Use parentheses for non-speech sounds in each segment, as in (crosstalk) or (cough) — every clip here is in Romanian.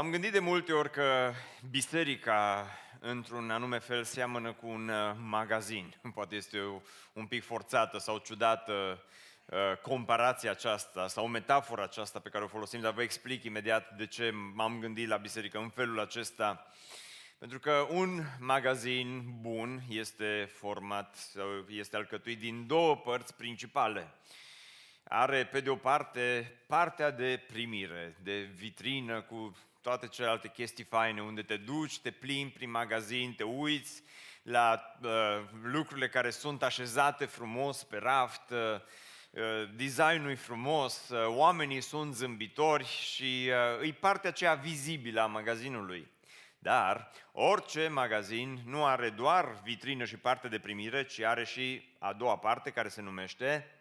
M-am gândit de multe ori că biserica, într-un anume fel, seamănă cu un uh, magazin. (laughs) Poate este un pic forțată sau ciudată uh, comparația aceasta sau metafora aceasta pe care o folosim, dar vă explic imediat de ce m-am gândit la biserică în felul acesta. Pentru că un magazin bun este format, sau este alcătuit din două părți principale are, pe de o parte, partea de primire, de vitrină cu toate celelalte chestii faine, unde te duci, te plimbi prin magazin, te uiți la uh, lucrurile care sunt așezate frumos pe raft, uh, uh designul e frumos, uh, oamenii sunt zâmbitori și uh, e partea aceea vizibilă a magazinului. Dar orice magazin nu are doar vitrină și parte de primire, ci are și a doua parte care se numește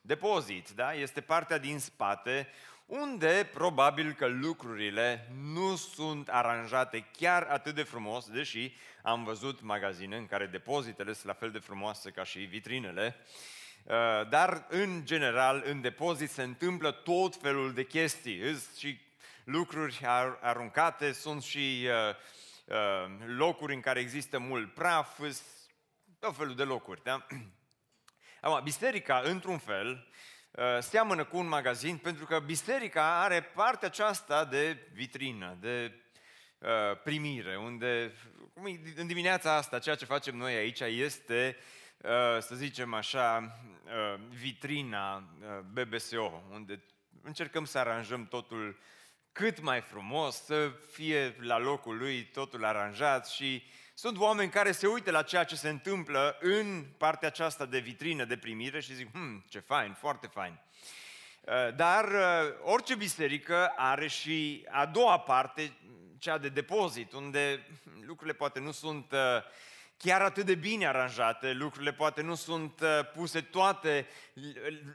depozit, da? Este partea din spate unde probabil că lucrurile nu sunt aranjate chiar atât de frumos, deși am văzut magazine în care depozitele sunt la fel de frumoase ca și vitrinele, uh, dar în general în depozit se întâmplă tot felul de chestii, și lucruri aruncate, sunt și uh, uh, locuri în care există mult praf, tot felul de locuri, da? (clears throat) Acum, biserica, într-un fel, uh, seamănă cu un magazin pentru că biserica are partea aceasta de vitrină, de uh, primire, unde în dimineața asta ceea ce facem noi aici este, uh, să zicem așa, vitrina BBSO, unde încercăm să aranjăm totul cât mai frumos, să fie la locul lui totul aranjat și sunt oameni care se uită la ceea ce se întâmplă în partea aceasta de vitrină de primire și zic, hmm, ce fain, foarte fain. Uh, dar uh, orice biserică are și a doua parte, cea de depozit, unde lucrurile poate nu sunt uh, chiar atât de bine aranjate, lucrurile poate nu sunt puse toate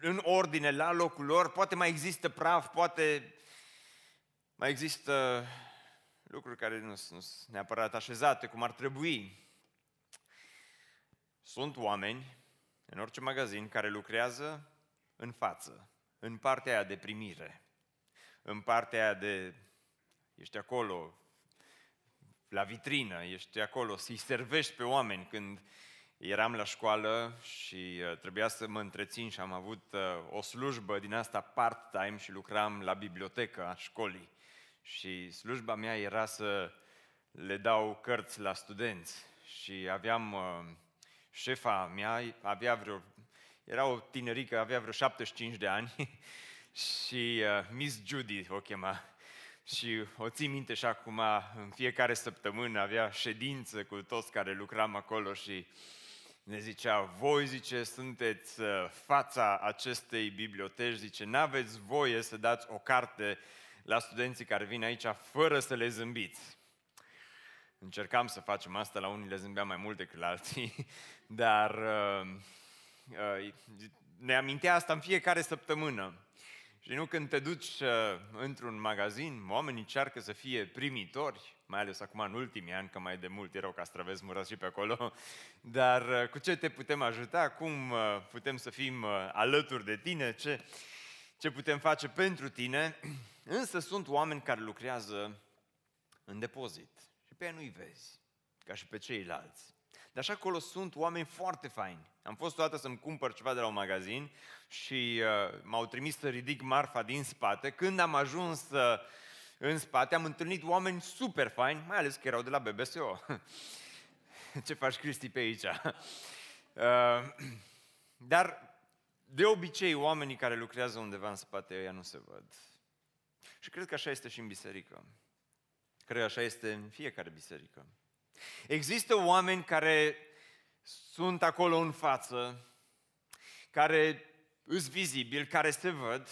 în ordine la locul lor, poate mai există praf, poate mai există lucruri care nu sunt neapărat așezate cum ar trebui. Sunt oameni în orice magazin care lucrează în față, în partea aia de primire, în partea aia de ești acolo la vitrină, ești acolo să-i servești pe oameni când eram la școală și uh, trebuia să mă întrețin și am avut uh, o slujbă din asta part-time și lucram la bibliotecă a școlii și slujba mea era să le dau cărți la studenți și aveam, uh, șefa mea avea vreo, era o tinerică, avea vreo 75 de ani (laughs) și uh, Miss Judy o chema. Și o țin minte și acum, în fiecare săptămână avea ședință cu toți care lucram acolo și ne zicea, voi, zice, sunteți uh, fața acestei biblioteci, zice, n-aveți voie să dați o carte la studenții care vin aici fără să le zâmbiți. Încercam să facem asta, la unii le zâmbeam mai mult decât la alții, (laughs) dar uh, uh, ne amintea asta în fiecare săptămână. Și nu când te duci uh, într-un magazin, oamenii încearcă să fie primitori, mai ales acum în ultimii ani, că mai de mult erau castraveți murați și pe acolo, (laughs) dar uh, cu ce te putem ajuta, cum uh, putem să fim uh, alături de tine, ce, ce putem face pentru tine (clears throat) Însă sunt oameni care lucrează în depozit și pe ei nu-i vezi, ca și pe ceilalți. Dar și acolo sunt oameni foarte faini. Am fost o dată să-mi cumpăr ceva de la un magazin și uh, m-au trimis să ridic marfa din spate. Când am ajuns uh, în spate, am întâlnit oameni super faini, mai ales că erau de la BBSO. (laughs) Ce faci, Cristi, pe aici? (laughs) Uh, (clears throat) dar, de obicei, oamenii care lucrează undeva în spate, ăia nu se văd. Și cred că așa este și în biserică. Cred că așa este în fiecare biserică. Există oameni care sunt acolo în față, care sunt vizibili, care se văd,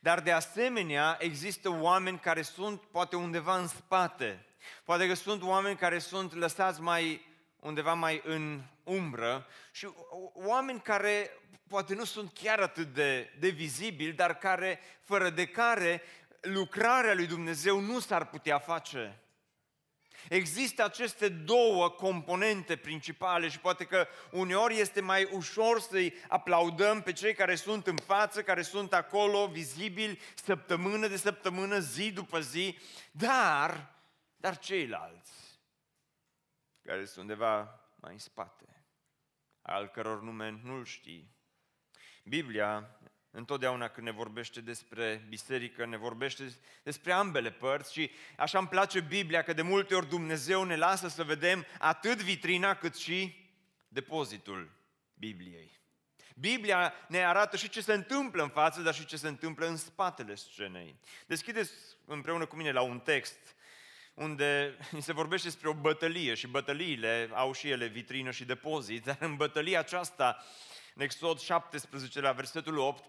dar de asemenea există oameni care sunt poate undeva în spate. Poate că sunt oameni care sunt lăsați mai undeva mai în umbră și oameni care poate nu sunt chiar atât de, de vizibili, dar care, fără de care lucrarea lui Dumnezeu nu s-ar putea face. Există aceste două componente principale și poate că uneori este mai ușor să-i aplaudăm pe cei care sunt în față, care sunt acolo, vizibili, săptămână de săptămână, zi după zi, dar, dar ceilalți care sunt undeva mai în spate, al căror nume nu-l știi. Biblia Întotdeauna când ne vorbește despre biserică, ne vorbește despre ambele părți și așa îmi place Biblia că de multe ori Dumnezeu ne lasă să vedem atât vitrina cât și depozitul Bibliei. Biblia ne arată și ce se întâmplă în față, dar și ce se întâmplă în spatele scenei. Deschideți împreună cu mine la un text unde se vorbește despre o bătălie și bătăliile au și ele vitrină și depozit, dar în bătălia aceasta în Exod 17, la versetul 8,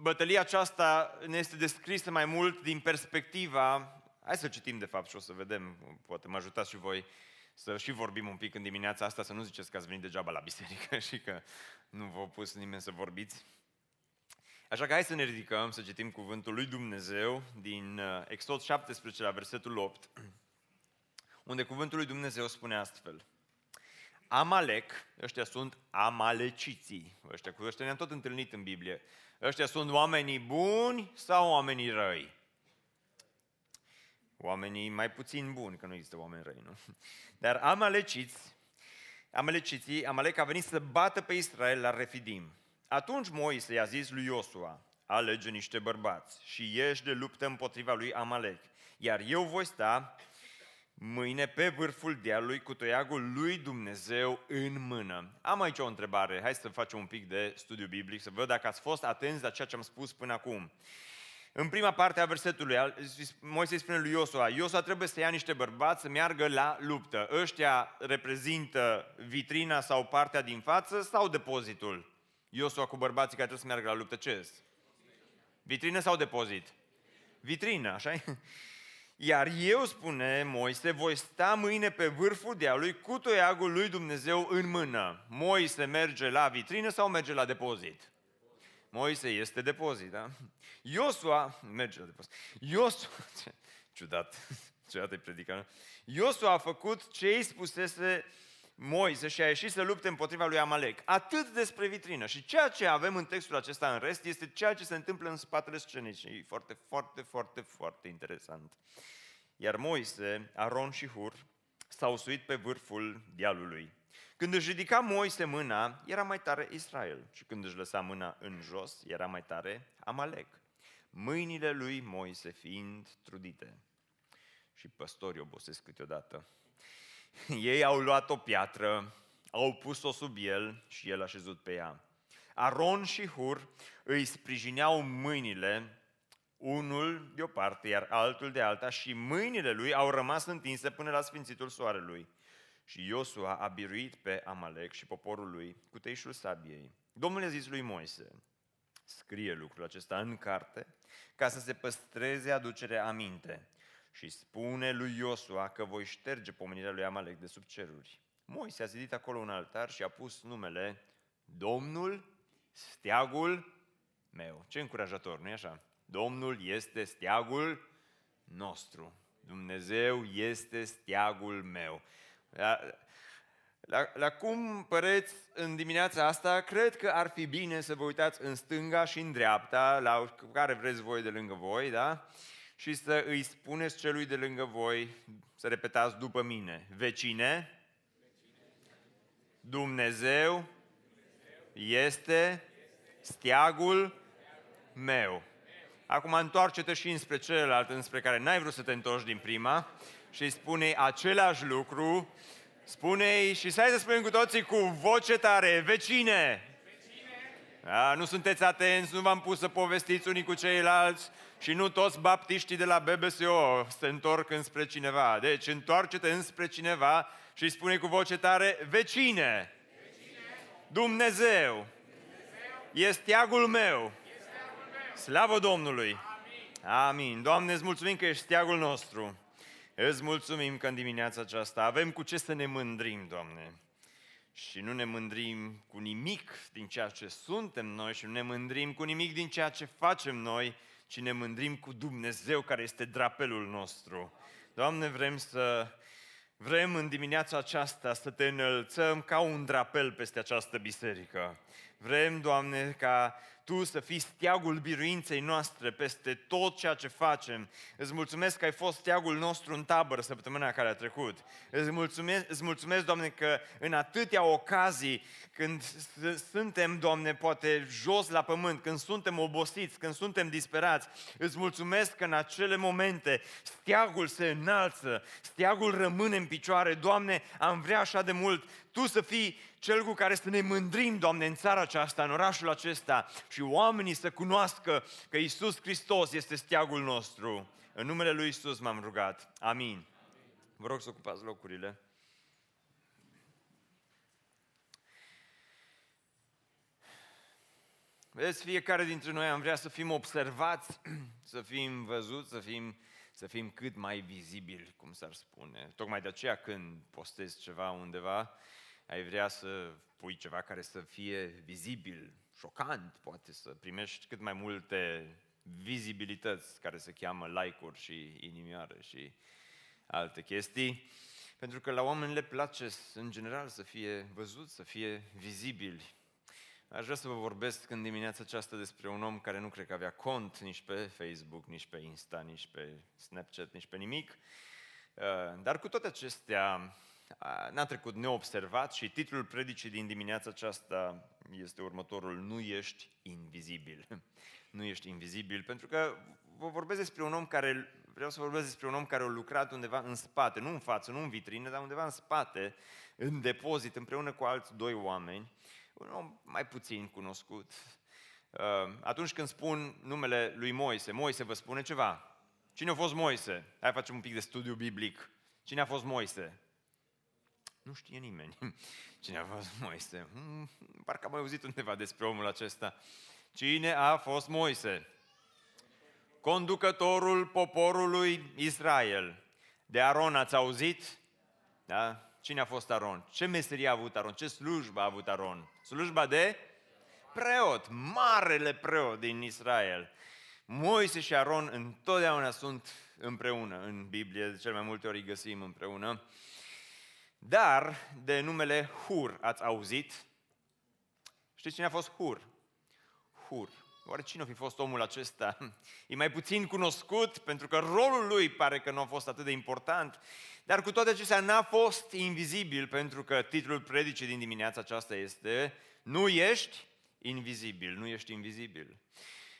bătălia aceasta ne este descrisă mai mult din perspectiva, hai să citim de fapt și o să vedem, poate mă ajutați și voi să și vorbim un pic în dimineața asta, să nu ziceți că ați venit degeaba la biserică (laughs) și că nu v-a pus nimeni să vorbiți. Așa că hai să ne ridicăm, să citim cuvântul lui Dumnezeu din uh, Exod 17 la versetul 8, unde cuvântul lui Dumnezeu spune astfel. Amalek, ăștia sunt amaleciții, ăștia cu ăștia ne-am tot întâlnit în Biblie. Ăștia sunt oamenii buni sau oamenii răi? Oamenii mai puțin buni, că nu există oameni răi, nu? Dar amaleciți, amaleciții, Amalek a venit să bată pe Israel la Refidim. Atunci Moise i-a zis lui Iosua, alege niște bărbați și ieși de luptă împotriva lui Amalek, iar eu voi sta mâine pe vârful dealului cu toiagul lui Dumnezeu în mână. Am aici o întrebare, hai să facem un pic de studiu biblic, să văd dacă ați fost atenți la ceea ce am spus până acum. În prima parte a versetului, Moise îi spune lui Iosua, Iosua trebuie să ia niște bărbați să meargă la luptă. Ăștia reprezintă vitrina sau partea din față sau depozitul? Iosua cu bărbații care trebuie să meargă la luptă, ce Vitrină sau depozit? Vitrină, așa Iar eu, spune Moise, voi sta mâine pe vârful dealului cu toiagul lui Dumnezeu în mână. Moise merge la vitrină sau merge la depozit? Moise este depozit, da? Iosua, merge la depozit. Iosua, (laughs) ce ciudat, (laughs) ciudat e predica, Iosua a făcut ce îi spusese Moise și a ieșit să lupte împotriva lui Amalek. Atât despre vitrină. Și ceea ce avem în textul acesta în rest este ceea ce se întâmplă în spatele scenei. Și e foarte, foarte, foarte, foarte interesant. Iar Moise, Aron și Hur s-au suit pe vârful dealului. Când își ridica Moise mâna, era mai tare Israel. Și când își lăsa mâna în jos, era mai tare Amalek. Mâinile lui Moise fiind trudite. Și păstorii obosesc câteodată. (laughs) Ei au luat o piatră, au pus-o sub el și el a șezut pe ea. Aron și Hur îi sprijineau mâinile, unul de o parte, iar altul de alta, și mâinile lui au rămas întinse până la sfințitul soarelui. Și Iosua a biruit pe Amalek și poporul lui cu teișul sabiei. Domnul a zis lui Moise, scrie lucrul acesta în carte, ca să se păstreze aducerea aminte și spune lui Iosua că voi șterge pomenirea lui Amalek de sub ceruri. Moise a zidit acolo un altar și a pus numele Domnul, steagul meu. Ce încurajator, nu-i așa? Domnul este steagul nostru. Dumnezeu este steagul meu. La, la, la cum păreți în dimineața asta, cred că ar fi bine să vă uitați în stânga și în dreapta, la care vreți voi de lângă voi, da? Și să îi spuneți celui de lângă voi, să repetați după mine, vecine, Dumnezeu este steagul meu. Acum întoarce-te și înspre celălalt, înspre care n-ai vrut să te întorci din prima și îi spune același lucru, spune-i și să să spunem cu toții cu voce tare, vecine, da, nu sunteți atenți, nu v-am pus să povestiți unii cu ceilalți și nu toți baptiștii de la BBSO se întorc înspre cineva. Deci întoarce-te înspre cineva și îi spune cu voce tare, vecine, vecine. Dumnezeu, Dumnezeu este steagul meu. Slavă Domnului! Amin. Amin. Doamne, îți mulțumim că ești steagul nostru. Îți mulțumim că în dimineața aceasta avem cu ce să ne mândrim, Doamne și nu ne mândrim cu nimic din ceea ce suntem noi și nu ne mândrim cu nimic din ceea ce facem noi, ci ne mândrim cu Dumnezeu care este drapelul nostru. Doamne, vrem să vrem în dimineața aceasta să te înălțăm ca un drapel peste această biserică. Vrem, Doamne, ca tu să fii steagul biruinței noastre peste tot ceea ce facem. Îți mulțumesc că ai fost steagul nostru în tabără săptămâna care a trecut. Îți mulțumesc, îți mulțumesc Doamne, că în atâtea ocazii, când suntem, Doamne, poate jos la pământ, când suntem obosiți, când suntem disperați, îți mulțumesc că în acele momente steagul se înalță, steagul rămâne în picioare. Doamne, am vrea așa de mult Tu să fii cel cu care să ne mândrim, Doamne, în țara aceasta, în orașul acesta și oamenii să cunoască că Isus Hristos este steagul nostru. În numele Lui Isus m-am rugat. Amin. Vă rog să ocupați locurile. Vedeți, fiecare dintre noi am vrea să fim observați, (clears throat) să fim văzuți, să fim, să fim cât mai vizibili, cum s-ar spune. Tocmai de aceea când postezi ceva undeva, ai vrea să pui ceva care să fie vizibil, șocant, poate să primești cât mai multe vizibilități care se cheamă like-uri și inimioare și alte chestii. Pentru că la oameni le place în general să fie văzut, să fie vizibili. Aș vrea să vă vorbesc în dimineața aceasta despre un om care nu cred că avea cont nici pe Facebook, nici pe Insta, nici pe Snapchat, nici pe nimic. Uh, dar cu toate acestea, n-a trecut neobservat și titlul predicii din dimineața aceasta este următorul, Nu ești invizibil. (laughs) Nu ești invizibil, pentru că vă vorbesc despre un om care, vreau să vorbesc despre un om care a lucrat undeva în spate, nu în față, nu în vitrină, dar undeva în spate, în depozit, împreună cu alți doi oameni, un om mai puțin cunoscut. Uh, atunci când spun numele lui Moise, Moise vă spune ceva. Cine a fost Moise? Hai facem un pic de studiu biblic. Cine a fost Moise? Nu știe nimeni (laughs) cine a fost Moise. Hmm, parcă am mai auzit undeva despre omul acesta. Cine a fost Moise? Conducătorul poporului Israel. De Aron ați auzit? Da? Cine a fost Aron? Ce meserie a avut Aron? Ce slujbă a avut Aron? Slujba de preot, marele preot din Israel. Moise și Aron întotdeauna sunt împreună în Biblie, de cel mai multe ori îi găsim împreună. Dar de numele Hur ați auzit? Știți cine a fost Hur? Hur. Oare cine a fi fost omul acesta? (laughs) E mai puțin cunoscut pentru că rolul lui pare că nu a fost atât de important, dar cu toate acestea n-a fost invizibil pentru că titlul predicii din dimineața aceasta este Nu ești invizibil, nu ești invizibil.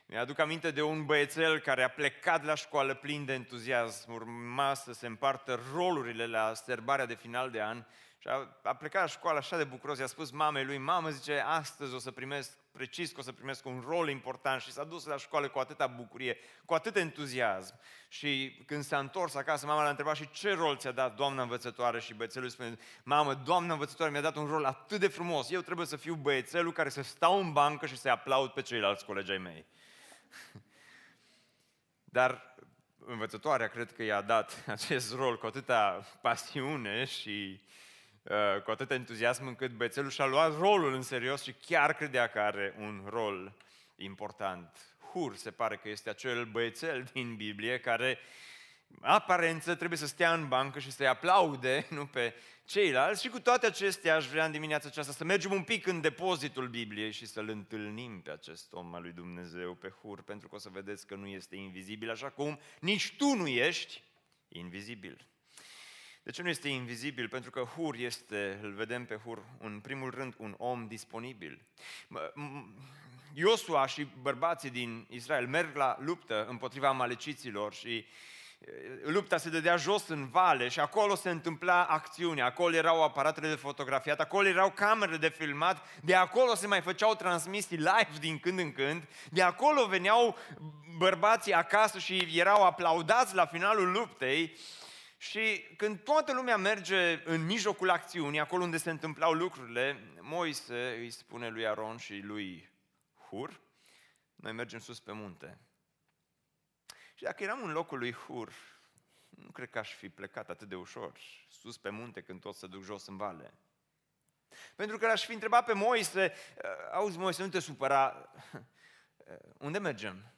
Mi-aduc aminte de un băiețel care a plecat la școală plin de entuziasm, urma să se împartă rolurile la serbarea de final de an și a, a plecat la școală așa de bucuros, i-a spus mamei lui, mamă, zice, astăzi o să primesc, precis că o să primesc un rol important și s-a dus la școală cu atâta bucurie, cu atât entuziasm. Și când s-a întors acasă, mama l-a întrebat și ce rol ți-a dat doamna învățătoare și băiețelul spune, mamă, doamna învățătoare mi-a dat un rol atât de frumos, eu trebuie să fiu băiețelul care să stau în bancă și să-i aplaud pe ceilalți colegi mei. (laughs) Dar învățătoarea cred că i-a dat (laughs) acest rol cu atâta pasiune și uh, cu atât entuziasm încât băiețelul și-a luat rolul în serios și chiar credea că are un rol important. Hur se pare că este acel băiețel din Biblie care aparență trebuie să stea în bancă și să-i aplaude, (laughs) nu pe ceilalți. Și cu toate acestea aș vrea în dimineața aceasta să mergem un pic în depozitul Bibliei și să-l întâlnim pe acest om al lui Dumnezeu, pe Hur, pentru că o să vedeți că nu este invizibil, așa cum nici tu nu ești invizibil. De ce nu este invizibil? Pentru că Hur este, îl vedem pe Hur, în primul rând, un om disponibil. Iosua și bărbații din Israel merg la luptă împotriva maleciților și lupta se dădea jos în vale și acolo se întâmpla acțiunea, acolo erau aparatele de fotografiat, acolo erau camerele de filmat, de acolo se mai făceau transmisii live din când în când, de acolo veneau bărbații acasă și erau aplaudați la finalul luptei și când toată lumea merge în mijlocul acțiunii, acolo unde se întâmplau lucrurile, Moise îi spune lui Aron și lui Hur, noi mergem sus pe munte. Și dacă eram în locul lui Hur, nu cred că aș fi plecat atât de ușor, sus pe munte, când tot să duc jos în vale. Pentru că l-aș fi întrebat pe Moise, auzi Moise, nu te supăra, (laughs) unde mergem?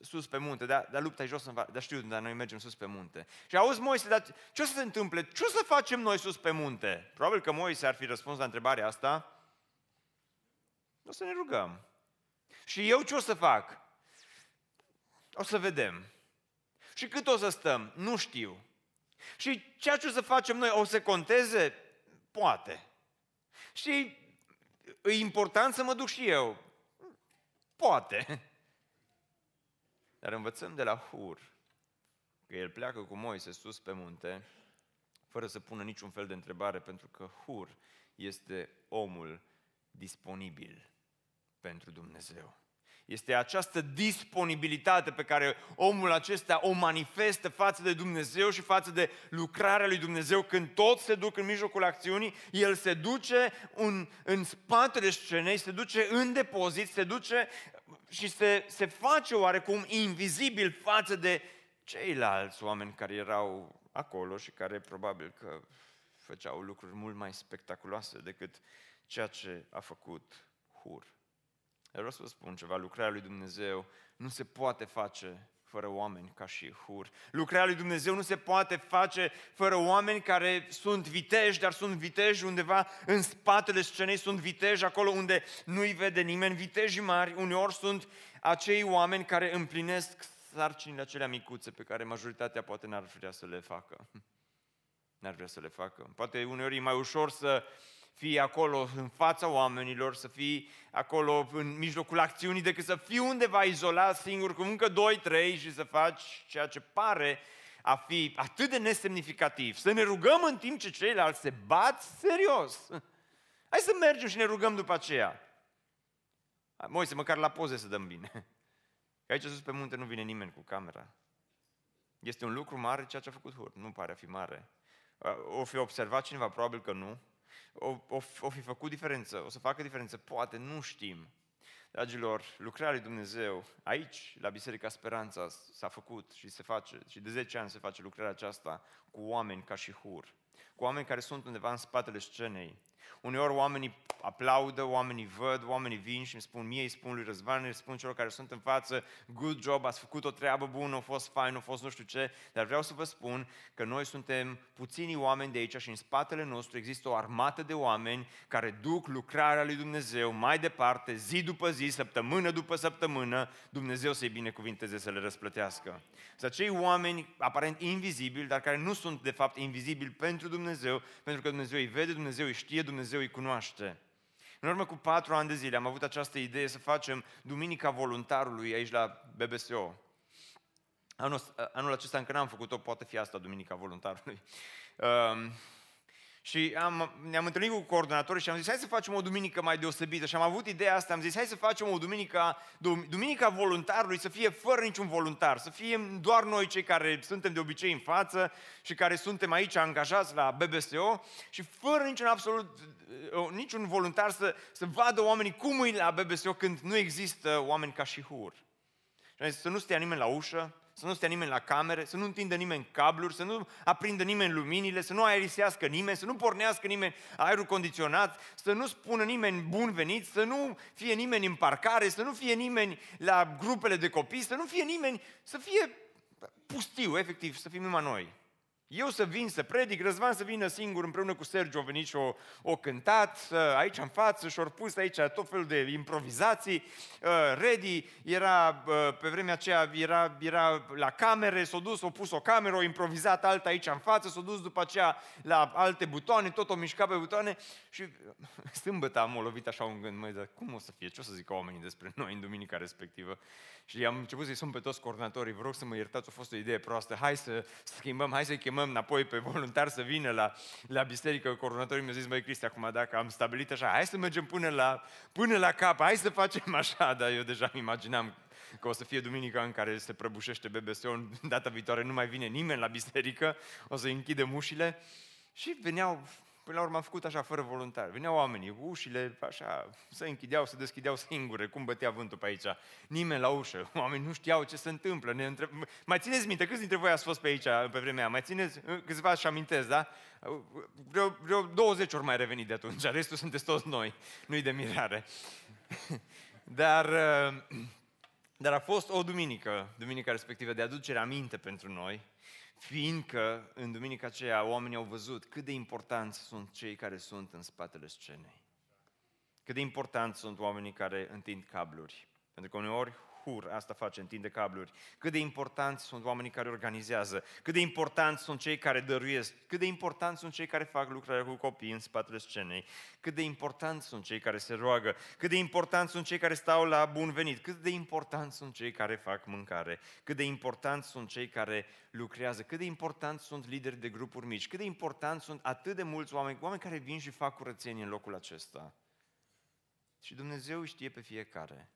Sus pe munte, dar, dar lupta e jos în dar știu, dar noi mergem sus pe munte. Și auzi Moise, dar ce o să se întâmple? Ce o să facem noi sus pe munte? Probabil că Moise ar fi răspuns la întrebarea asta. O să ne rugăm. Și eu ce o să fac? O să vedem. Și cât o să stăm? Nu știu. Și ceea ce o să facem noi o să conteze? Poate. Și e important să mă duc și eu? Poate. (laughs) Dar învățăm de la Hur că el pleacă cu Moise sus pe munte, fără să pună niciun fel de întrebare, pentru că Hur este omul disponibil pentru Dumnezeu. Este această disponibilitate pe care omul acesta o manifestă față de Dumnezeu și față de lucrarea lui Dumnezeu. Când toți se duc în mijlocul acțiunii, el se duce în, în spatele scenei, se duce în depozit, se duce și se, se face oarecum invizibil față de ceilalți oameni care erau acolo și care probabil că făceau lucruri mult mai spectaculoase decât ceea ce a făcut Hur. Dar vreau să vă spun ceva, lucrarea lui Dumnezeu nu se poate face fără oameni ca și Hur. Lucrarea lui Dumnezeu nu se poate face fără oameni care sunt viteji, dar sunt viteji undeva în spatele scenei, sunt viteji acolo unde nu-i vede nimeni. Viteji mari uneori sunt acei oameni care împlinesc sarcinile acelea micuțe pe care majoritatea poate n-ar vrea să le facă. N-ar vrea să le facă. Poate uneori e mai ușor să fii acolo în fața oamenilor, să fii acolo în mijlocul acțiunii, decât să fii undeva izolat singur cu încă doi, trei și să faci ceea ce pare a fi atât de nesemnificativ. Să ne rugăm în timp ce ceilalți se bat serios. Hai să mergem și ne rugăm după aceea. Moise, măcar la poze să dăm bine. Că aici sus pe munte nu vine nimeni cu camera. Este un lucru mare ceea ce a făcut Hur. Nu pare a fi mare. O fi observat cineva? Probabil că nu o, o, o fi făcut diferență, o să facă diferență, poate, nu știm. Dragilor, lucrarea lui Dumnezeu, aici, la Biserica Speranța, s-a făcut și se face, și de 10 ani se face lucrarea aceasta cu oameni ca și Hur, cu oameni care sunt undeva în spatele scenei, Uneori oamenii aplaudă, oamenii văd, oamenii vin și îmi spun mie, îi spun lui Răzvan, îi spun celor care sunt în față, good job, ați făcut o treabă bună, a fost fain, a fost nu știu ce, dar vreau să vă spun că noi suntem puțini oameni de aici și în spatele nostru există o armată de oameni care duc lucrarea lui Dumnezeu mai departe, zi după zi, săptămână după săptămână, Dumnezeu să-i binecuvinteze să le răsplătească. Să acei oameni aparent invizibili, dar care nu sunt de fapt invizibili pentru Dumnezeu, pentru că Dumnezeu îi vede, Dumnezeu îi știe, Dumnezeu îi cunoaște. În urmă cu patru ani de zile am avut această idee să facem Duminica Voluntarului aici la BBSO. Anul, anul acesta încă n-am făcut-o, poate fi asta Duminica Voluntarului. Um, și am, ne-am întâlnit cu coordonatorii și am zis, hai să facem o duminică mai deosebită. Și am avut ideea asta, am zis, hai să facem o duminică, duminica voluntarului să fie fără niciun voluntar, să fie doar noi cei care suntem de obicei în față și care suntem aici angajați la BBSO și fără niciun absolut, uh, niciun voluntar să, să vadă oamenii cum e la BBSO când nu există oameni ca și Hur. Și zis, să nu stea nimeni la ușă, să nu stea nimeni la camere, să nu întindă nimeni cabluri, să nu aprindă nimeni luminile, să nu aerisească nimeni, să nu pornească nimeni aerul condiționat, să nu spună nimeni bun venit, să nu fie nimeni în parcare, să nu fie nimeni la grupele de copii, să nu fie nimeni, să fie pustiu, efectiv, să fim numai noi. Eu să vin să predic, Răzvan să vină singur împreună cu Sergio, a venit și o, o cântat aici în față și-au pus aici tot felul de improvizații. Uh, Redi era, uh, pe vremea aceea, era, era la camere, s-a dus, a pus o cameră, a improvizat alta aici în față, s-a dus după aceea la alte butoane, tot o mișcat pe butoane și (laughs) sâmbătă am o lovit așa un gând, măi, dar cum o să fie, ce o să zică oamenii despre noi în duminica respectivă? Și am început să-i sun pe toți coordonatorii, vă rog să mă iertați, a fost o idee proastă, hai să schimbăm, hai să-i chemăm înapoi pe voluntar să vină la, la biserică. Coordonatorii mi-au zis, măi Cristi, acum dacă am stabilit așa, hai să mergem până la, până la cap, hai să facem (laughs) așa, dar eu deja îmi imaginam că o să fie duminica în care se prăbușește BBSO, data viitoare nu mai vine nimeni la biserică, o să închidem ușile. Și veneau Până la urmă am făcut așa fără voluntar. Veneau oamenii, ușile așa, se închideau, se deschideau singure, cum bătea vântul pe aici. Nimeni la ușă, (laughs) oamenii nu știau ce se întâmplă. Ne întreb... Mai țineți minte, câți dintre voi ați fost pe aici pe vremea aia? Mai țineți, câțiva și amintesc, da? Vreo, vreo 20 ori mai revenit de atunci, (laughs) restul sunteți toți noi, nu-i de mirare. (laughs) Dar (clears throat) Dar a fost o duminică, duminica respectivă, de aducere aminte pentru noi, fiindcă în duminica aceea oamenii au văzut cât de importanți sunt cei care sunt în spatele scenei. Cât de importanți sunt oamenii care întind cabluri. Pentru că uneori hur, asta face, întinde cabluri. Cât de importanți sunt oamenii care organizează, cât de importanți sunt cei care dăruiesc, cât de importanți sunt cei care fac lucrarea cu copii în spatele scenei, cât de importanți sunt cei care se roagă, cât de importanți sunt cei care stau la bun venit, cât de importanți sunt cei care fac mâncare, cât de importanți sunt cei care lucrează, cât de importanți sunt lideri de grupuri mici, cât de importanți sunt atât de mulți oameni, oameni care vin și fac curățenie în locul acesta. Și Dumnezeu știe pe fiecare.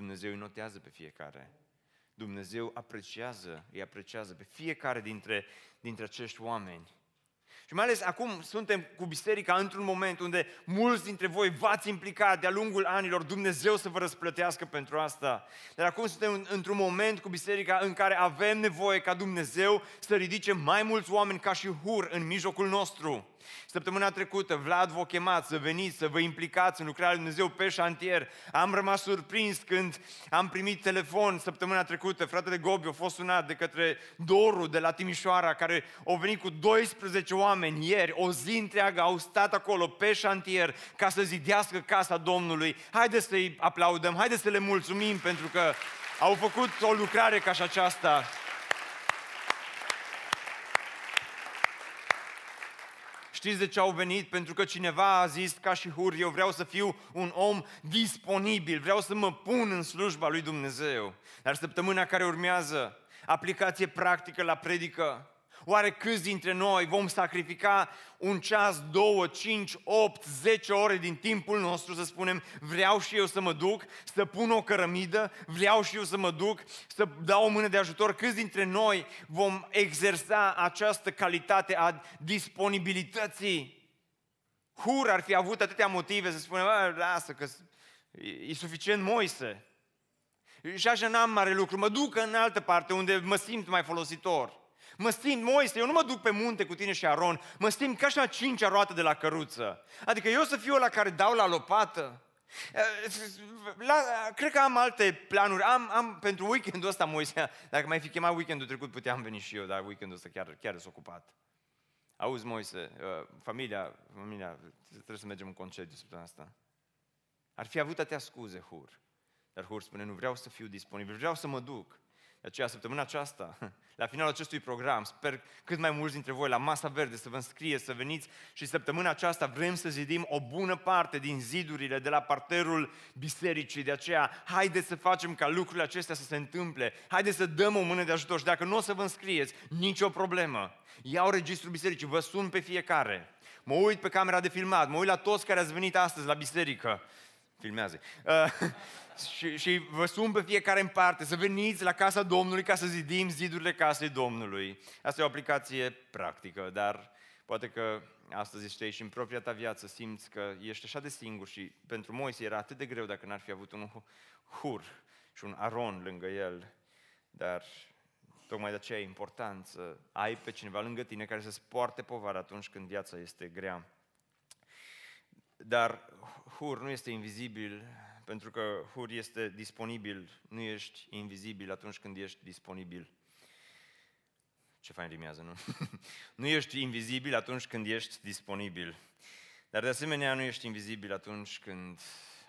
Dumnezeu îi notează pe fiecare. Dumnezeu apreciază, îi apreciază pe fiecare dintre, dintre acești oameni. Și mai ales acum suntem cu biserica într-un moment unde mulți dintre voi v-ați implicat de-a lungul anilor Dumnezeu să vă răsplătească pentru asta. Dar acum suntem într-un moment cu biserica în care avem nevoie ca Dumnezeu să ridice mai mulți oameni ca și hur în mijlocul nostru. Săptămâna trecută, Vlad v-a chemat să veniți, să vă implicați în lucrarea lui Dumnezeu pe șantier. Am rămas surprins când am primit telefon săptămâna trecută. Fratele Gobi a fost sunat de către Doru de la Timișoara, care au venit cu 12 oameni ieri, o zi întreagă, au stat acolo pe șantier ca să zidească casa Domnului. Haideți să-i aplaudăm, haideți să le mulțumim pentru că au făcut o lucrare ca și aceasta. Știți de ce au venit? Pentru că cineva a zis ca și hur, eu vreau să fiu un om disponibil, vreau să mă pun în slujba lui Dumnezeu. Dar săptămâna care urmează, aplicație practică la predică, Oare câți dintre noi vom sacrifica un ceas, două, cinci, opt, zece ore din timpul nostru să spunem vreau și eu să mă duc, să pun o cărămidă, vreau și eu să mă duc, să dau o mână de ajutor? Câți dintre noi vom exersa această calitate a disponibilității? Hur ar fi avut atâtea motive să spunem, lasă că e suficient Moise. Și așa n-am mare lucru, mă duc în altă parte unde mă simt mai folositor. Mă simt, Moise, eu nu mă duc pe munte cu tine și Aron, mă simt ca și la cincea roată de la căruță. Adică eu să fiu la care dau la lopată. La, cred că am alte planuri. Am, am pentru weekendul ăsta, Moise, (laughs) dacă mai fi chemat weekendul trecut, puteam veni și eu, dar weekendul ăsta chiar, chiar s ocupat. Auzi, Moise, uh, familia, familia, trebuie să mergem în concediu săptămâna asta. Ar fi avut atâtea scuze, Hur. Dar Hur spune, nu vreau să fiu disponibil, vreau să mă duc. De aceea, săptămâna aceasta, (laughs) la finalul acestui program, sper cât mai mulți dintre voi la Masa Verde să vă înscrie, să veniți și săptămâna aceasta vrem să zidim o bună parte din zidurile de la parterul bisericii. De aceea, haideți să facem ca lucrurile acestea să se întâmple. Haideți să dăm o mână de ajutor și dacă nu o să vă înscrieți, nicio problemă. Iau registrul bisericii, vă sun pe fiecare. Mă uit pe camera de filmat, mă uit la toți care ați venit astăzi la biserică. Filmează. Uh, (laughs) și, și vă sun pe fiecare în parte să veniți la casa Domnului ca să zidim zidurile casei Domnului. Asta e o aplicație practică, dar poate că astăzi ești și în propria ta viață simți că ești așa de singur și pentru Moise era atât de greu dacă n-ar fi avut un hur și un aron lângă el. Dar tocmai de aceea e important să ai pe cineva lângă tine care să-ți poarte povara atunci când viața este grea. Dar hur nu este invizibil pentru că Hur este disponibil, nu ești invizibil atunci când ești disponibil. Ce fain rimează, nu? (laughs) nu ești invizibil atunci când ești disponibil. Dar de asemenea nu ești invizibil atunci când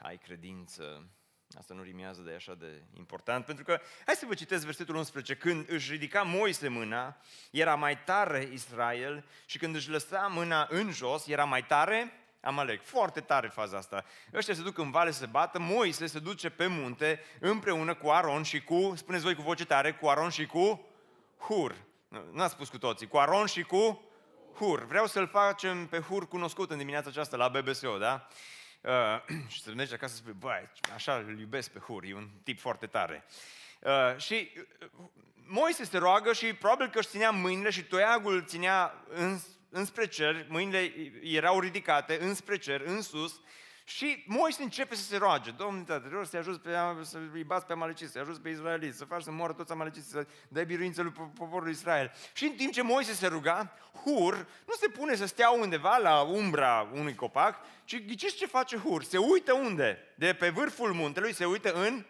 ai credință. Asta nu rimează, de așa de important, pentru că, hai să vă citesc versetul 11, când își ridica Moise mâna, era mai tare Israel și când își lăsa mâna în jos, era mai tare Amalek. Foarte tare faza asta. Ăștia se duc în vale să se bată, Moise se duce pe munte împreună cu Aron și cu, spuneți voi cu voce tare, cu Aron și cu Hur. Nu ați spus cu toții, cu Aron și cu Hur. Vreau să-l facem pe Hur cunoscut în dimineața aceasta la BBSO, da? Uh, (clears throat) și să mergi acasă să spui, băi, așa îl iubesc pe Hur, e un tip foarte tare. Uh, și uh, Moise se roagă și probabil că își ținea mâinile și toiagul ținea în înspre cer, mâinile erau ridicate înspre cer, în sus, și Moise începe să se roage. Domnul Tată, vreau să-i ajut pe, să îi bați pe amaleciți, să-i ajut pe izraeliți, să faci să moară toți amaleciți, să dai biruință lui poporul Israel. Și în timp ce Moise se ruga, Hur nu se pune să stea undeva la umbra unui copac, ci ghiciți ce face Hur? Se uită unde? De pe vârful muntelui, se uită în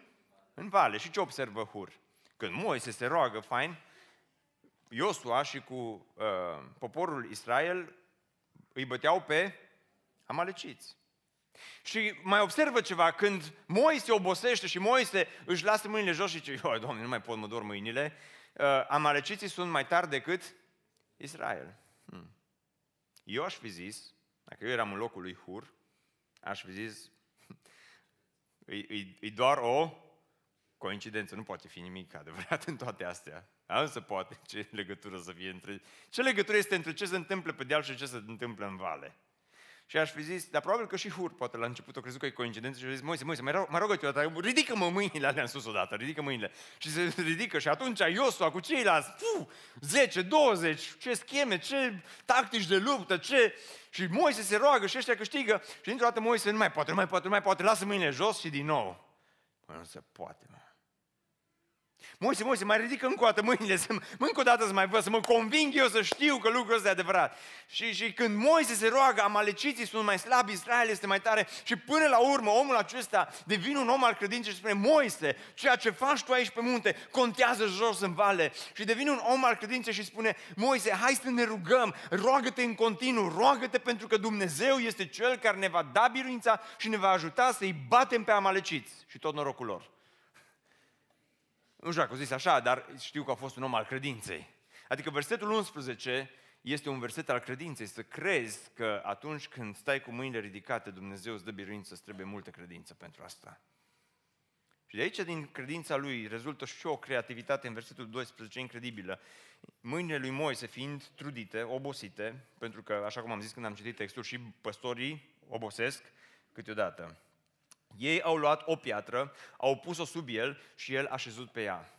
în vale. Și ce observă Hur? Când Moise se roagă, fain, Iosua și cu uh, poporul Israel îi băteau pe amaleciți. Și mai observă ceva, când Moise obosește și Moise își lasă mâinile jos și zice, eu, Doamne, nu mai pot, mă dor mâinile, uh, amaleciții sunt mai tari decât Israel. Hmm. Eu aș fi zis, dacă eu eram în locul lui Hur, aș fi zis, e, e, e doar o coincidență, nu poate fi nimic adevărat în toate astea. Da, însă poate, ce legătură să fie între... Ce legătură este între ce se întâmplă pe deal și ce se întâmplă în vale? Și aș fi zis, dar probabil că și Hur, poate la început, o crezut că e coincidență și a zis, Moise, Moise, mă, mă rog eu, dar ridică-mă mâinile alea în sus odată, ridică mâinile. Și se ridică și atunci Iosua cu ceilalți, fu, 10, 20, ce scheme, ce tactici de luptă, ce... Și Moise se roagă și ăștia câștigă și dintr-o dată Moise nu mai poate, nu mai poate, nu mai poate, lasă mâinile jos și din nou. Păi nu se poate, mă. Moise, Moise, mai ridică încă o dată mâinile, să, încă o dată să mai văd, să mă conving eu să știu că lucrul ăsta e adevărat. Și, și când Moise se roagă, amaleciții sunt mai slabi, Israel este mai tare și până la urmă omul acesta devine un om al credinței și spune, Moise, ceea ce faci tu aici pe munte contează jos în vale. Și devine un om al credinței și spune, Moise, hai să ne rugăm, roagă-te în continuu, roagă-te pentru că Dumnezeu este Cel care ne va da biruința și ne va ajuta să-i batem pe amaleciți și tot norocul lor. Nu știu dacă o zis așa, dar știu că a fost un om al credinței. Adică versetul 11 este un verset al credinței, să crezi că atunci când stai cu mâinile ridicate, Dumnezeu îți dă biruință, îți trebuie multă credință pentru asta. Și de aici, din credința lui, rezultă și o creativitate în versetul 12 incredibilă. Mâinile lui Moise fiind trudite, obosite, pentru că, așa cum am zis când am citit textul, și păstorii obosesc câteodată. Ei au luat o piatră, au pus-o sub el și el a șezut pe ea.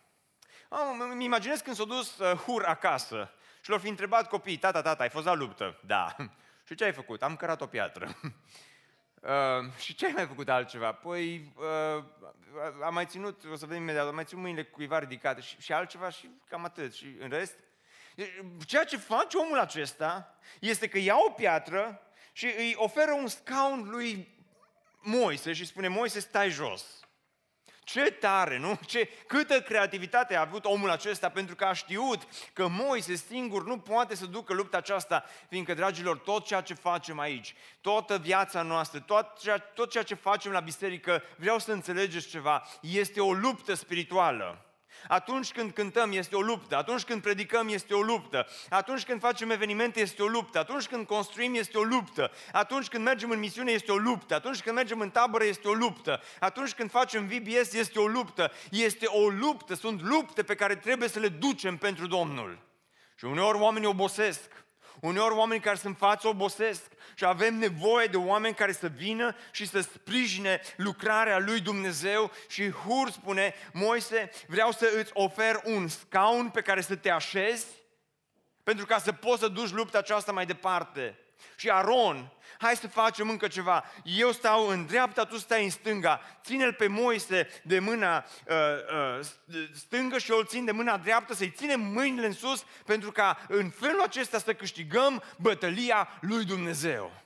Îmi imaginez când s-a dus uh, Hur acasă și l-au fi întrebat copiii, tata, tata, ai fost la luptă? Da. (laughs) și ce ai făcut? Am cărat o piatră. (laughs) uh, și ce ai mai făcut altceva? Păi, uh, am mai ținut, o să vedem imediat, am mai ținut mâinile cuiva ridicate și, și altceva și cam atât. Și în rest, ceea ce face omul acesta este că ia o piatră și îi oferă un scaun lui Moise și spune, Moise, stai jos. Ce tare, nu? Ce, câtă creativitate a avut omul acesta pentru că a știut că Moise singur nu poate să ducă lupta aceasta, fiindcă, dragilor, tot ceea ce facem aici, toată viața noastră, tot ceea, tot ceea ce facem la biserică, vreau să înțelegeți ceva, este o luptă spirituală. Atunci când cântăm este o luptă, atunci când predicăm este o luptă, atunci când facem evenimente este o luptă, atunci când construim este o luptă, atunci când mergem în misiune este o luptă, atunci când mergem în tabără este o luptă, atunci când facem VBS este o luptă, este o luptă, sunt lupte pe care trebuie să le ducem pentru Domnul. Și uneori oamenii obosesc, Uneori oameni care sunt față obosesc și avem nevoie de oameni care să vină și să sprijine lucrarea lui Dumnezeu și Hur spune, Moise, vreau să îți ofer un scaun pe care să te așezi pentru ca să poți să duci lupta aceasta mai departe. Și Aron hai să facem încă ceva. Eu stau în dreapta, tu stai în stânga. Ține-l pe Moise de mâna uh, uh, stângă și eu îl țin de mâna dreaptă, să-i ținem mâinile în sus, pentru ca în felul acesta să câștigăm bătălia lui Dumnezeu.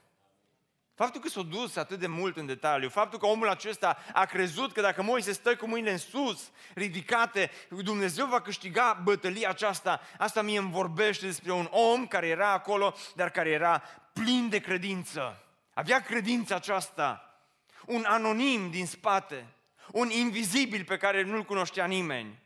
Faptul că s-a dus atât de mult în detaliu, faptul că omul acesta a crezut că dacă Moise stă cu mâinile în sus, ridicate, Dumnezeu va câștiga bătălia aceasta, asta mie îmi vorbește despre un om care era acolo, dar care era plin de credință. Avea credința aceasta. Un anonim din spate, un invizibil pe care nu-l cunoștea nimeni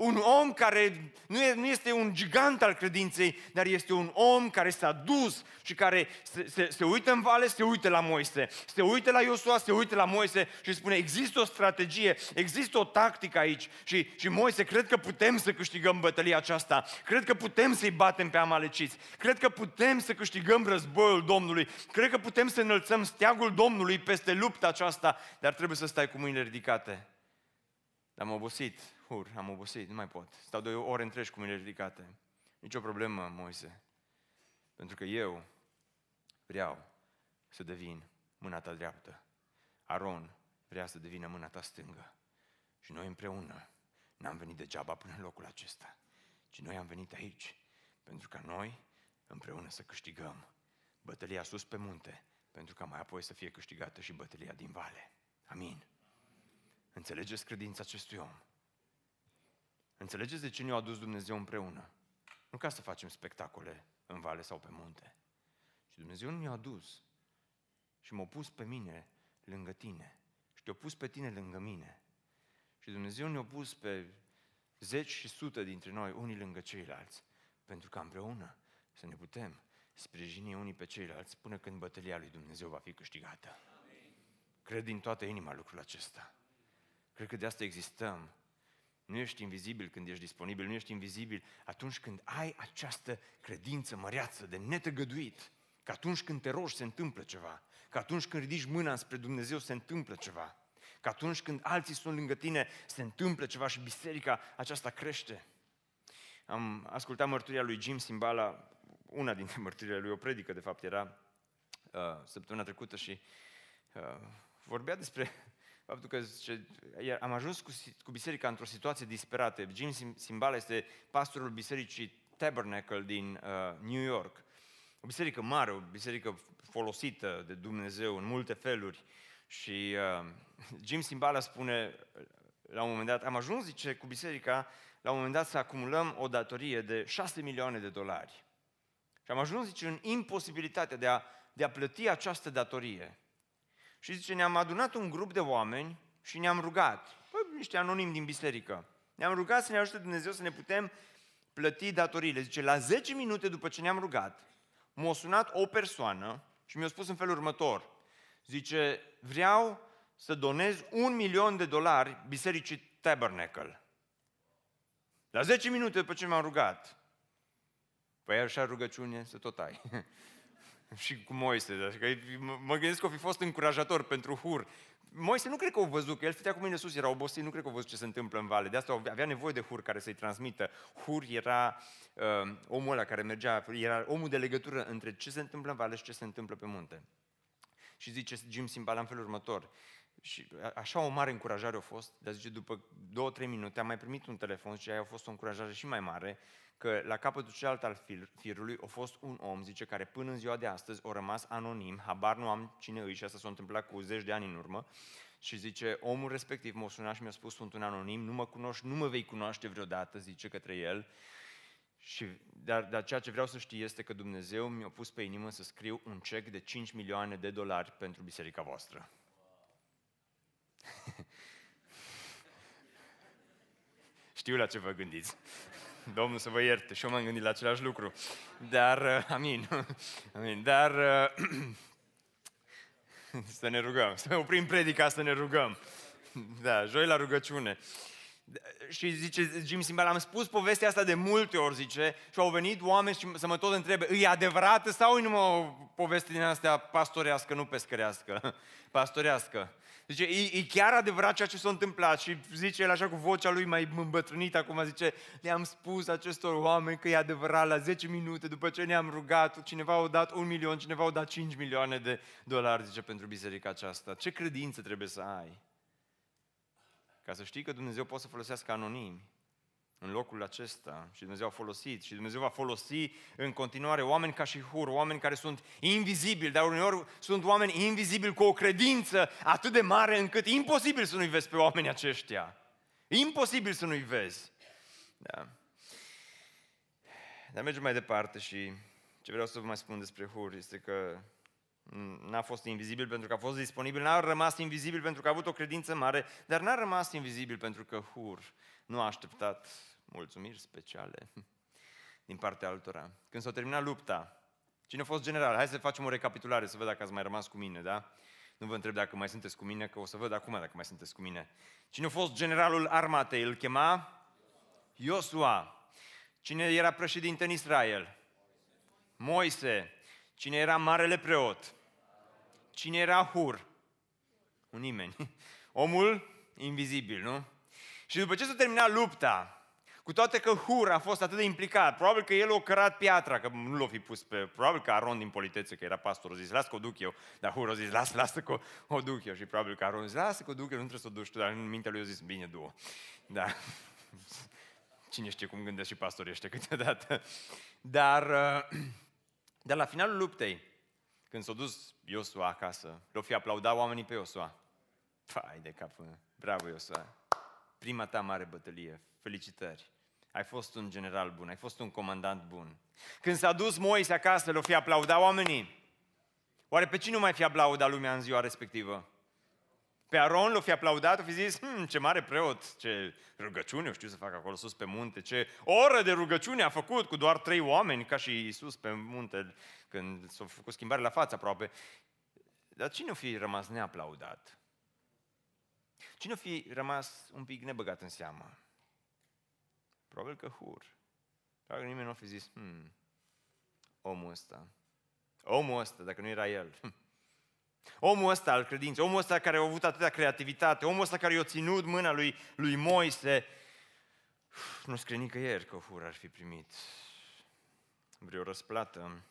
un om care nu este un gigant al credinței, dar este un om care s-a dus și care se, se, se uită în vale, se uită la Moise, se uită la Iosua, se uită la Moise și spune, există o strategie, există o tactică aici. Și, și Moise, cred că putem să câștigăm bătălia aceasta, cred că putem să-i batem pe amaleciți, cred că putem să câștigăm războiul Domnului, cred că putem să înălțăm steagul Domnului peste lupta aceasta, dar trebuie să stai cu mâinile ridicate. Am obosit, Hur, am obosit, nu mai pot. Stau de ore întregi cu mine ridicate. Nici o problemă, Moise. Pentru că eu vreau să devin mâna ta dreaptă. Aron vrea să devină mâna ta stângă. Și noi împreună n-am venit degeaba până în locul acesta, ci noi am venit aici pentru ca noi împreună să câștigăm bătălia sus pe munte, pentru ca mai apoi să fie câștigată și bătălia din vale. Amin. Înțelegeți credința acestui om? Înțelegeți de ce ne-a adus Dumnezeu împreună? Nu ca să facem spectacole în vale sau pe munte. Și Dumnezeu ne-a adus și m-a pus pe mine lângă tine. Și te-a pus pe tine lângă mine. Și Dumnezeu ne-a pus pe zeci și sute dintre noi, unii lângă ceilalți, pentru ca împreună să ne putem sprijini unii pe ceilalți până când bătălia lui Dumnezeu va fi câștigată. Amin. Cred din toată inima lucrul acesta. Cred că de asta existăm. Nu ești invizibil când ești disponibil, nu ești invizibil atunci când ai această credință măreață de netăgăduit, că atunci când te rogi se întâmplă ceva, că atunci când ridici mâna spre Dumnezeu se întâmplă ceva, că atunci când alții sunt lângă tine se întâmplă ceva și biserica aceasta crește. Am ascultat mărturia lui Jim Simbala, una dintre (laughs) mărturile lui, o predică de fapt era uh, săptămâna trecută și uh, vorbea despre faptul că zice, am ajuns cu, cu biserica într-o situație disperată. Jim Simbala este pastorul bisericii Tabernacle din uh, New York. O biserică mare, o biserică folosită de Dumnezeu în multe feluri. Și uh, Jim Simbala spune, la un moment dat, am ajuns, zice, cu biserica, la un moment dat să acumulăm o datorie de 6 milioane de dolari. Și am ajuns, zice, în imposibilitatea de a, de a plăti această datorie. Și zice, ne-am adunat un grup de oameni și ne-am rugat, păi, niște anonimi din biserică, ne-am rugat să ne ajute Dumnezeu să ne putem plăti datoriile. Zice, la 10 minute după ce ne-am rugat, m-a sunat o persoană și mi-a spus în felul următor. Zice, vreau să donez un milion de dolari bisericii Tabernacle. La 10 minute după ce m-am rugat. Păi așa rugăciune să tot ai. (laughs) și cu Moise. Adică mă gândesc că o fi fost încurajator pentru Hur. Moise nu cred că o văzut, că el stătea cu mine sus, era obosit, nu cred că o văzut ce se întâmplă în vale. De asta avea nevoie de Hur care să-i transmită. Hur era uh, omul ăla care mergea, era omul de legătură între ce se întâmplă în vale și ce se întâmplă pe munte. Și zice Jim Simbala în felul următor. Și așa o mare încurajare a fost, dar zice, după două, trei minute am mai primit un telefon și aia a fost o încurajare și mai mare, că la capătul celălalt al firului a fost un om, zice, care până în ziua de astăzi a rămas anonim, habar nu am cine îi și asta s-a întâmplat cu zeci de ani în urmă, și zice, omul respectiv m-a sunat și mi-a spus, sunt un anonim, nu mă cunoști, nu mă vei cunoaște vreodată, zice către el, și, dar, dar ceea ce vreau să știi este că Dumnezeu mi-a pus pe inimă să scriu un cec de 5 milioane de dolari pentru biserica voastră. (laughs) Știu la ce vă gândiți. (laughs) Domnul să vă ierte și eu m-am gândit la același lucru. Dar, uh, amin, (laughs) amin, dar uh, (clears throat) să ne rugăm, să oprim predica, să ne rugăm. Da, joi la rugăciune. Și zice Jim Simbal, am spus povestea asta de multe ori, zice, și au venit oameni și să mă tot întrebe, e adevărată sau e numai o poveste din astea pastorească, nu pescărească, (laughs) pastorească? Zice, e, e chiar adevărat ceea ce s-a întâmplat și zice el așa cu vocea lui mai îmbătrânită, acum zice, le-am spus acestor oameni că e adevărat la 10 minute după ce ne-am rugat, cineva a dat un milion, cineva a dat 5 milioane de dolari, zice, pentru biserica aceasta. Ce credință trebuie să ai? Ca să știi că Dumnezeu poate să folosească anonimi în locul acesta și Dumnezeu a folosit și Dumnezeu va folosi în continuare oameni ca și Hur, oameni care sunt invizibili, dar uneori sunt oameni invizibili cu o credință atât de mare încât e imposibil să nu-i vezi pe oamenii aceștia. E imposibil să nu-i vezi. Da. Dar mergem mai departe și ce vreau să vă mai spun despre Hur este că N-a fost invizibil pentru că a fost disponibil, n-a rămas invizibil pentru că a avut o credință mare, dar n-a rămas invizibil pentru că Hur nu a așteptat mulțumiri speciale (laughs) din partea altora. Când s-a terminat lupta, cine a fost general? Hai să facem o recapitulare, să văd dacă ați mai rămas cu mine, da? Nu vă întreb dacă mai sunteți cu mine, că o să văd acum dacă mai sunteți cu mine. Cine a fost generalul armatei? Îl chema Iosua. Cine era președinte în Israel? Moise. Cine era marele preot? Cine era Hur? Un nimeni. (laughs) Omul invizibil, nu? Și după ce s-a terminat lupta, cu toate că Hur a fost atât de implicat, probabil că el a cărat piatra, că nu l-a fi pus pe... Probabil că Aron din politețe, că era pastor, a zis, las că o duc eu. Dar Hur a zis, las, lasă că o duc eu. Și probabil că Aron a zis, lasă că o duc eu, nu trebuie să o duci tu. Dar în mintea lui a zis, bine, du Da. (laughs) Cine știe cum gândesc și pastorii ăștia câteodată. Dar, uh, (clears throat) dar la finalul luptei, când s-a dus Iosua acasă, l-au fi aplaudat oamenii pe Iosua. Fai de cap, Bravo, Iosua. Prima ta mare bătălie. Felicitări. Ai fost un general bun, ai fost un comandant bun. Când s-a dus Moise acasă, l-o fi aplaudat oamenii. Oare pe cine nu mai fi aplaudat lumea în ziua respectivă? Pe Aron l-o fi aplaudat, o fi zis, hm, ce mare preot, ce rugăciune o știu să fac acolo sus pe munte, ce oră de rugăciune a făcut cu doar trei oameni, ca și Isus pe munte, când s-a făcut schimbare la față aproape. Dar cine o fi rămas neaplaudat? Cine o fi rămas un pic nebăgat în seamă? Probabil că Hur. Probabil că nimeni nu o fi zis, hmm, omul ăsta, omul ăsta, dacă nu era el, (laughs) Omul ăsta al credinței, omul ăsta care a avut atâta creativitate, omul ăsta care i-a ținut mâna lui, lui Moise, nu scrie nicăieri că Hur ar fi primit vreo răsplată.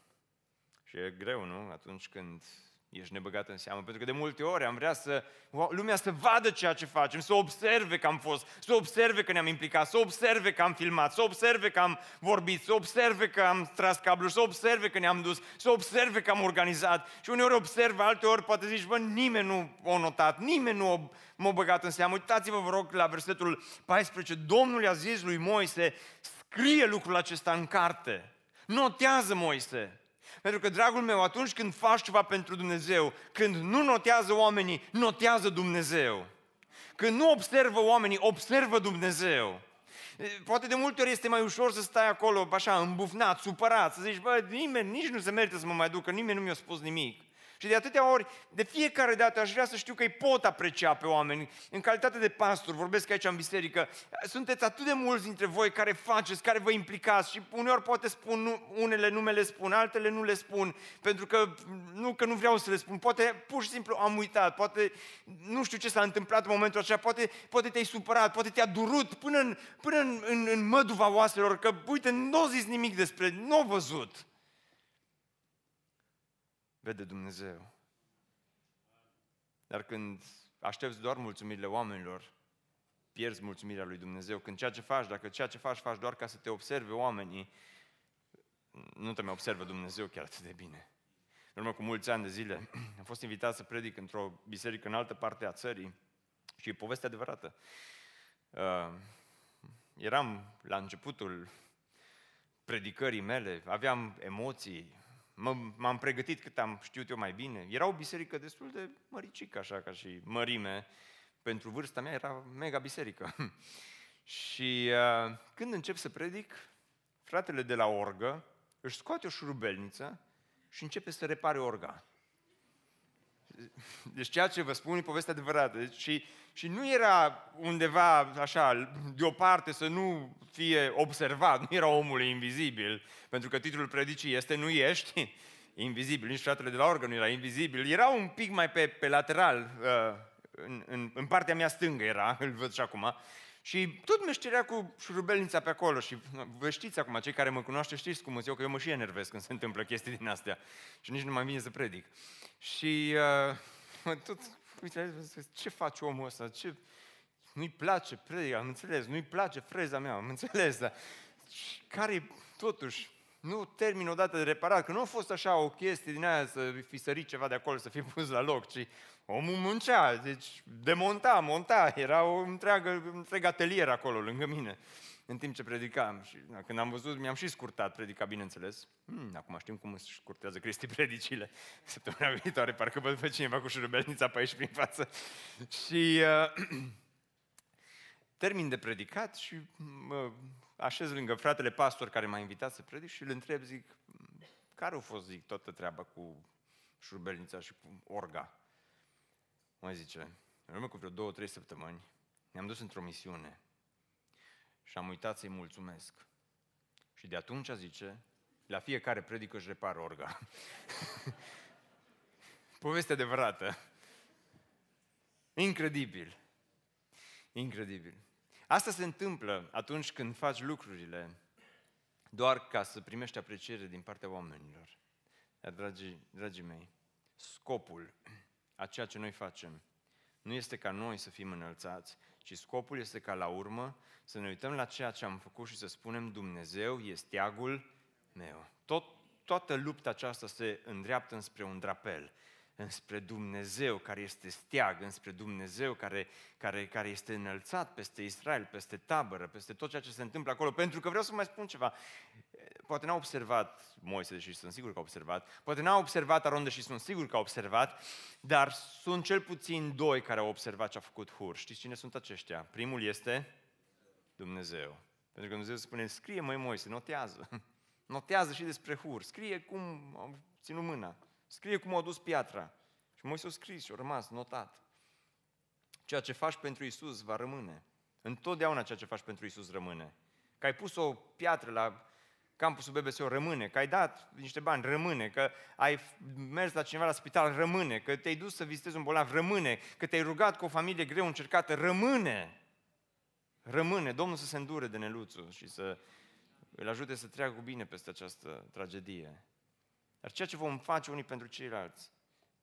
Și e greu, nu? Atunci când ești nebăgat în seamă, pentru că de multe ori am vrea să lumea să vadă ceea ce facem, să observe că am fost, să observe că ne-am implicat, să observe că am filmat, să observe că am vorbit, să observe că am tras cabluri, să observe că ne-am dus, să observe că am organizat. Și uneori observă, alte ori poate zici, bă, nimeni nu a notat, nimeni nu m-a băgat în seamă. Uitați-vă, vă rog, la versetul 14. Domnul i-a zis lui Moise, scrie lucrul acesta în carte. Notează, Moise. Pentru că, dragul meu, atunci când faci ceva pentru Dumnezeu, când nu notează oamenii, notează Dumnezeu. Când nu observă oamenii, observă Dumnezeu. Poate de multe ori este mai ușor să stai acolo, așa, îmbufnat, supărat, să zici, bă, nimeni, nici nu se merită să mă mai ducă, nimeni nu mi-a spus nimic. Și de atâtea ori, de fiecare dată aș vrea să știu că îi pot aprecia pe oameni. În calitate de pastor, vorbesc aici în biserică, sunteți atât de mulți dintre voi care faceți, care vă implicați și uneori poate spun unele numele spun, altele nu le spun, pentru că nu că nu vreau să le spun, poate pur și simplu am uitat, poate nu știu ce s-a întâmplat în momentul acela, poate, poate te-ai supărat, poate te-a durut până în, până în, în, în măduva oaselor, că uite, nu zis nimic despre, nu au văzut vede Dumnezeu. Dar când aștepți doar mulțumirile oamenilor, pierzi mulțumirea lui Dumnezeu. Când ceea ce faci, dacă ceea ce faci, faci doar ca să te observe oamenii, nu te mai observă Dumnezeu chiar atât de bine. În urmă cu mulți ani de zile am fost invitat să predic într-o biserică în altă parte a țării și e poveste adevărată. Uh, eram la începutul predicării mele, aveam emoții, m-am pregătit cât am știut eu mai bine. Era o biserică destul de măricică, așa ca și mărime. Pentru vârsta mea era mega biserică. (laughs) și uh, când încep să predic, fratele de la orgă își scoate o șurubelniță și începe să repare orga. Deci ceea ce vă spun e povestea adevărată. Deci, și, și nu era undeva așa, deoparte, să nu fie observat, nu era omul invizibil, pentru că titlul predicii este Nu ești invizibil, nici fratele de la orgă nu era invizibil, era un pic mai pe, pe lateral, uh, în, în, în partea mea stângă era, (laughs) îl văd și acum, și tot mă știrea cu șurubelnița pe acolo și vă știți acum, cei care mă cunoaște știți cum eu, că eu mă și enervez când se întâmplă chestii din astea și nici nu mai vine să predic. Și uh, tot, uite, ce face omul ăsta? Ce, nu-i place predica, am înțeles, nu-i place freza mea, am înțeles, dar care totuși nu termin odată de reparat, că nu a fost așa o chestie din aia să fi sărit ceva de acolo, să fi pus la loc, ci omul muncea, deci demonta, monta, era o întreagă, întreg atelier acolo lângă mine, în timp ce predicam. Și na, când am văzut, mi-am și scurtat predica, bineînțeles. Hmm, acum știm cum își scurtează Cristi (laughs) predicile. Săptămâna viitoare, parcă văd pe cineva cu șurubelnița pe aici prin față. și uh, (clears throat) termin de predicat și mă așez lângă fratele pastor care m-a invitat să predic și îl întreb, zic, care a fost, zic, toată treaba cu șurubelnița și cu orga? Mă zice, în urmă cu vreo două, trei săptămâni, ne-am dus într-o misiune și am uitat să-i mulțumesc. Și de atunci, zice, la fiecare predică își repară orga. (laughs) Poveste adevărată. Incredibil. Incredibil. Asta se întâmplă atunci când faci lucrurile doar ca să primești apreciere din partea oamenilor. Dar, dragii, dragii mei, scopul a ceea ce noi facem nu este ca noi să fim înălțați, ci scopul este ca la urmă să ne uităm la ceea ce am făcut și să spunem Dumnezeu este steagul meu. Tot, toată lupta aceasta se îndreaptă înspre un drapel. Înspre Dumnezeu care este steag, înspre Dumnezeu care, care, care este înălțat peste Israel, peste tabără, peste tot ceea ce se întâmplă acolo. Pentru că vreau să mai spun ceva. Poate n-a observat Moise, deși sunt sigur că a observat, poate n-a observat Aron, deși sunt sigur că a observat, dar sunt cel puțin doi care au observat ce a făcut Hur. Știți cine sunt aceștia? Primul este Dumnezeu. Pentru că Dumnezeu spune, scrie măi Moise, notează. (laughs) Notează și despre Hur. Scrie cum au ținut mâna. Scrie cum au dus piatra. Și Moise a scris și a rămas notat. Ceea ce faci pentru Isus va rămâne. Întotdeauna ceea ce faci pentru Isus rămâne. Că ai pus o piatră la campusul BBC rămâne, că ai dat niște bani, rămâne, că ai mers la cineva la spital, rămâne, că te-ai dus să vizitezi un bolnav, rămâne, că te-ai rugat cu o familie greu încercată, rămâne. Rămâne. Domnul să se îndure de neluțul și să îl ajute să treacă cu bine peste această tragedie. Dar ceea ce vom face unii pentru ceilalți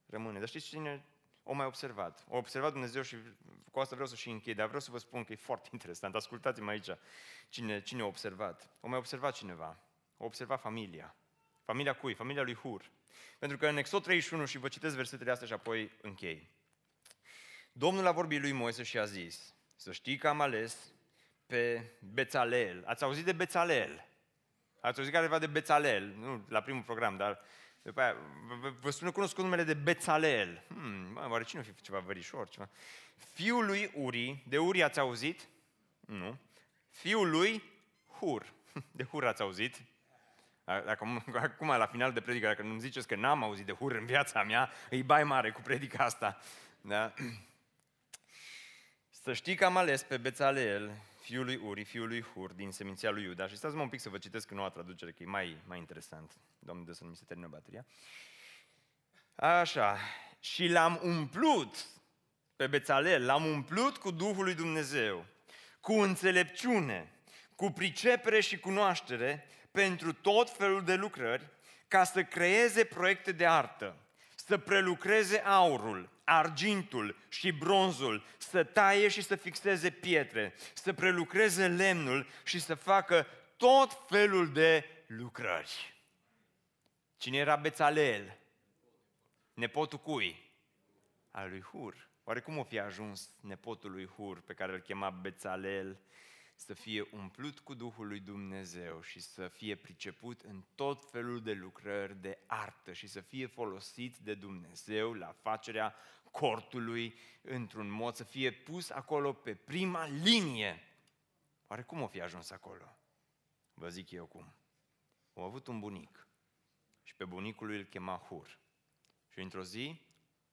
rămâne. Dar știți cine o mai observat? O observat Dumnezeu și cu asta vreau să și închei, dar vreau să vă spun că e foarte (laughs) interesant. Ascultați-mă aici cine, cine a observat. O mai observat cineva. O observat familia. Familia cui? Familia lui Hur. Pentru că în Exod 31, și vă citesc versetele astea și apoi închei. Domnul a vorbit lui Moise și a zis, să știi că am ales pe Bețalel. Ați auzit de Bețalel? Ați auzit careva de Bețalel? Nu la primul program, dar după aia, vă, vă spune cunoscut numele de Bețalel. Hmm, mă, oare cine o fi ceva verișor? Ceva? Fiul lui Uri, de Uri ați auzit? Nu. Fiul lui Hur. (laughs) De Hur ați auzit? Dacă, (laughs) acum, la final de predică, dacă nu-mi ziceți că n-am auzit de Hur în viața mea, îi bai mare cu predica asta. Da? (clears throat) Să știi că am ales pe Bețalel, fiul lui Uri, fiul lui Hur, din seminția lui Iuda. Și stați-mă un pic să vă citesc noua traducere, că e mai, mai interesant. Doamne, de să nu mi se termină bateria. Așa. Și l-am umplut pe Bețalel, l-am umplut cu Duhul lui Dumnezeu, cu înțelepciune, cu pricepere și cunoaștere pentru tot felul de lucrări, ca să creeze proiecte de artă, să prelucreze aurul, argintul și bronzul, să taie și să fixeze pietre, să prelucreze lemnul și să facă tot felul de lucrări. Cine era Bețalel? Nepotul cui? Al lui Hur. Oare cum o fi ajuns nepotul lui Hur, pe care îl chema Bețalel, să fie umplut cu Duhul lui Dumnezeu și să fie priceput în tot felul de lucrări de artă și să fie folosit de Dumnezeu la facerea cortului într-un mod, să fie pus acolo pe prima linie. Oare cum o fi ajuns acolo? Vă zic eu cum. Am avut un bunic și pe bunicul lui îl chema Hur. Și într-o zi,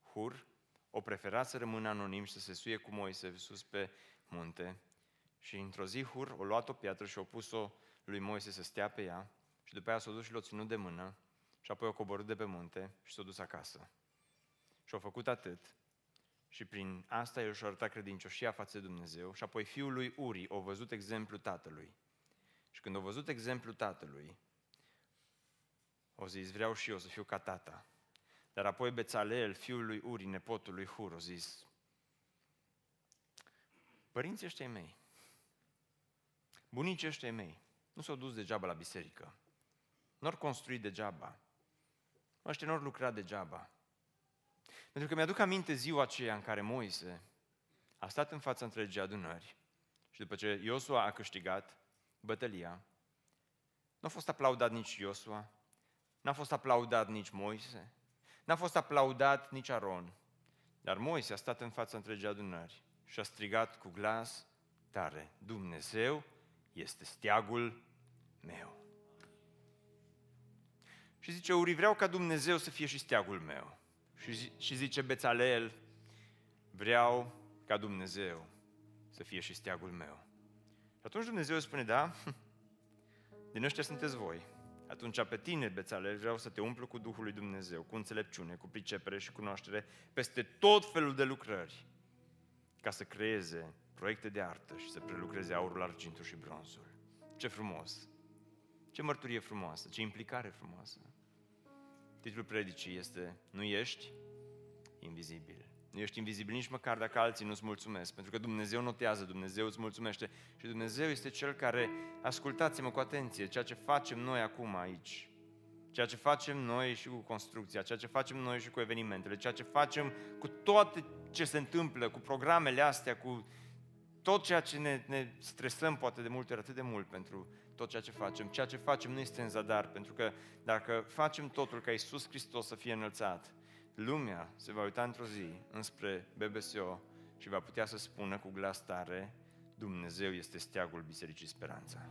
Hur o prefera să rămână anonim și să se suie cu Moise sus pe munte. Și într-o zi Hur o luat o piatră și o pus-o lui Moise să stea pe ea și după aia s-a dus și l-a ținut de mână și apoi o coborât de pe munte și s-a dus acasă. Și au făcut atât. Și prin asta el și-a arătat credincioșia față de Dumnezeu. Și apoi fiul lui Uri a văzut exemplul tatălui. Și când a văzut exemplul tatălui, o zis, vreau și eu să fiu ca tata. Dar apoi Bețaleel, fiul lui Uri, nepotul lui Hur, a zis, părinții ăștia mei, bunicii ăștia mei, nu s-au dus degeaba la biserică. Nu au construit degeaba. Ăștia nu au lucrat degeaba. Pentru că mi-aduc aminte ziua aceea în care Moise a stat în fața întregii adunări și după ce Iosua a câștigat bătălia, nu a fost aplaudat nici Iosua, n-a fost aplaudat nici Moise, n-a fost aplaudat nici Aron, dar Moise a stat în fața întregii adunări și a strigat cu glas tare, Dumnezeu este steagul meu. Și zice, Uri, vreau ca Dumnezeu să fie și steagul meu. Și, și zice Bețaleel, vreau ca Dumnezeu să fie și steagul meu. Și atunci Dumnezeu spune, da, (laughs) din ăștia sunteți voi. Atunci pe tine, Bețaleel, vreau să te umplu cu Duhul lui Dumnezeu, cu înțelepciune, cu pricepere și cunoaștere, peste tot felul de lucrări, ca să creeze proiecte de artă și să prelucreze aurul, argintul și bronzul. Ce frumos! Ce mărturie frumoasă, ce implicare frumoasă! Titlul predicii este Nu ești invizibil. Nu ești invizibil nici măcar dacă alții nu-ți mulțumesc, pentru că Dumnezeu notează, Dumnezeu îți mulțumește și Dumnezeu este Cel care, ascultați-mă cu atenție, ceea ce facem noi acum aici, Ceea ce facem noi și cu construcția, ceea ce facem noi și cu evenimentele, ceea ce facem cu toate ce se întâmplă, cu programele astea, cu tot ceea ce ne, ne stresăm poate de multe ori atât de mult pentru tot ceea ce facem. Ceea ce facem nu este în zadar, pentru că dacă facem totul ca Iisus Hristos să fie înălțat, lumea se va uita într-o zi înspre BBSO și va putea să spună cu glas tare, Dumnezeu este steagul Bisericii Speranța.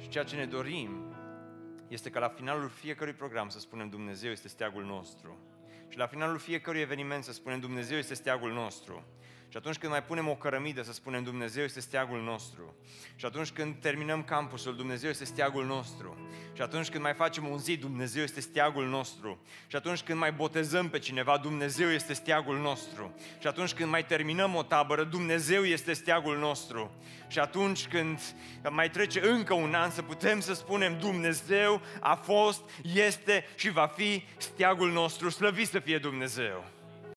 Și ceea ce ne dorim este ca la finalul fiecărui program să spunem Dumnezeu este steagul nostru. Și la finalul fiecărui eveniment să spunem Dumnezeu este steagul nostru. Și atunci când mai punem o cărămidă să spunem Dumnezeu este steagul nostru. Și atunci când terminăm campusul, Dumnezeu este steagul nostru. Și atunci când mai facem un zid, Dumnezeu este steagul nostru. Și atunci când mai botezăm pe cineva, Dumnezeu este steagul nostru. Și atunci când mai terminăm o tabără, Dumnezeu este steagul nostru. Și atunci când mai trece încă un an, să putem să spunem Dumnezeu a fost, este și va fi steagul nostru. Slăvit să fie Dumnezeu!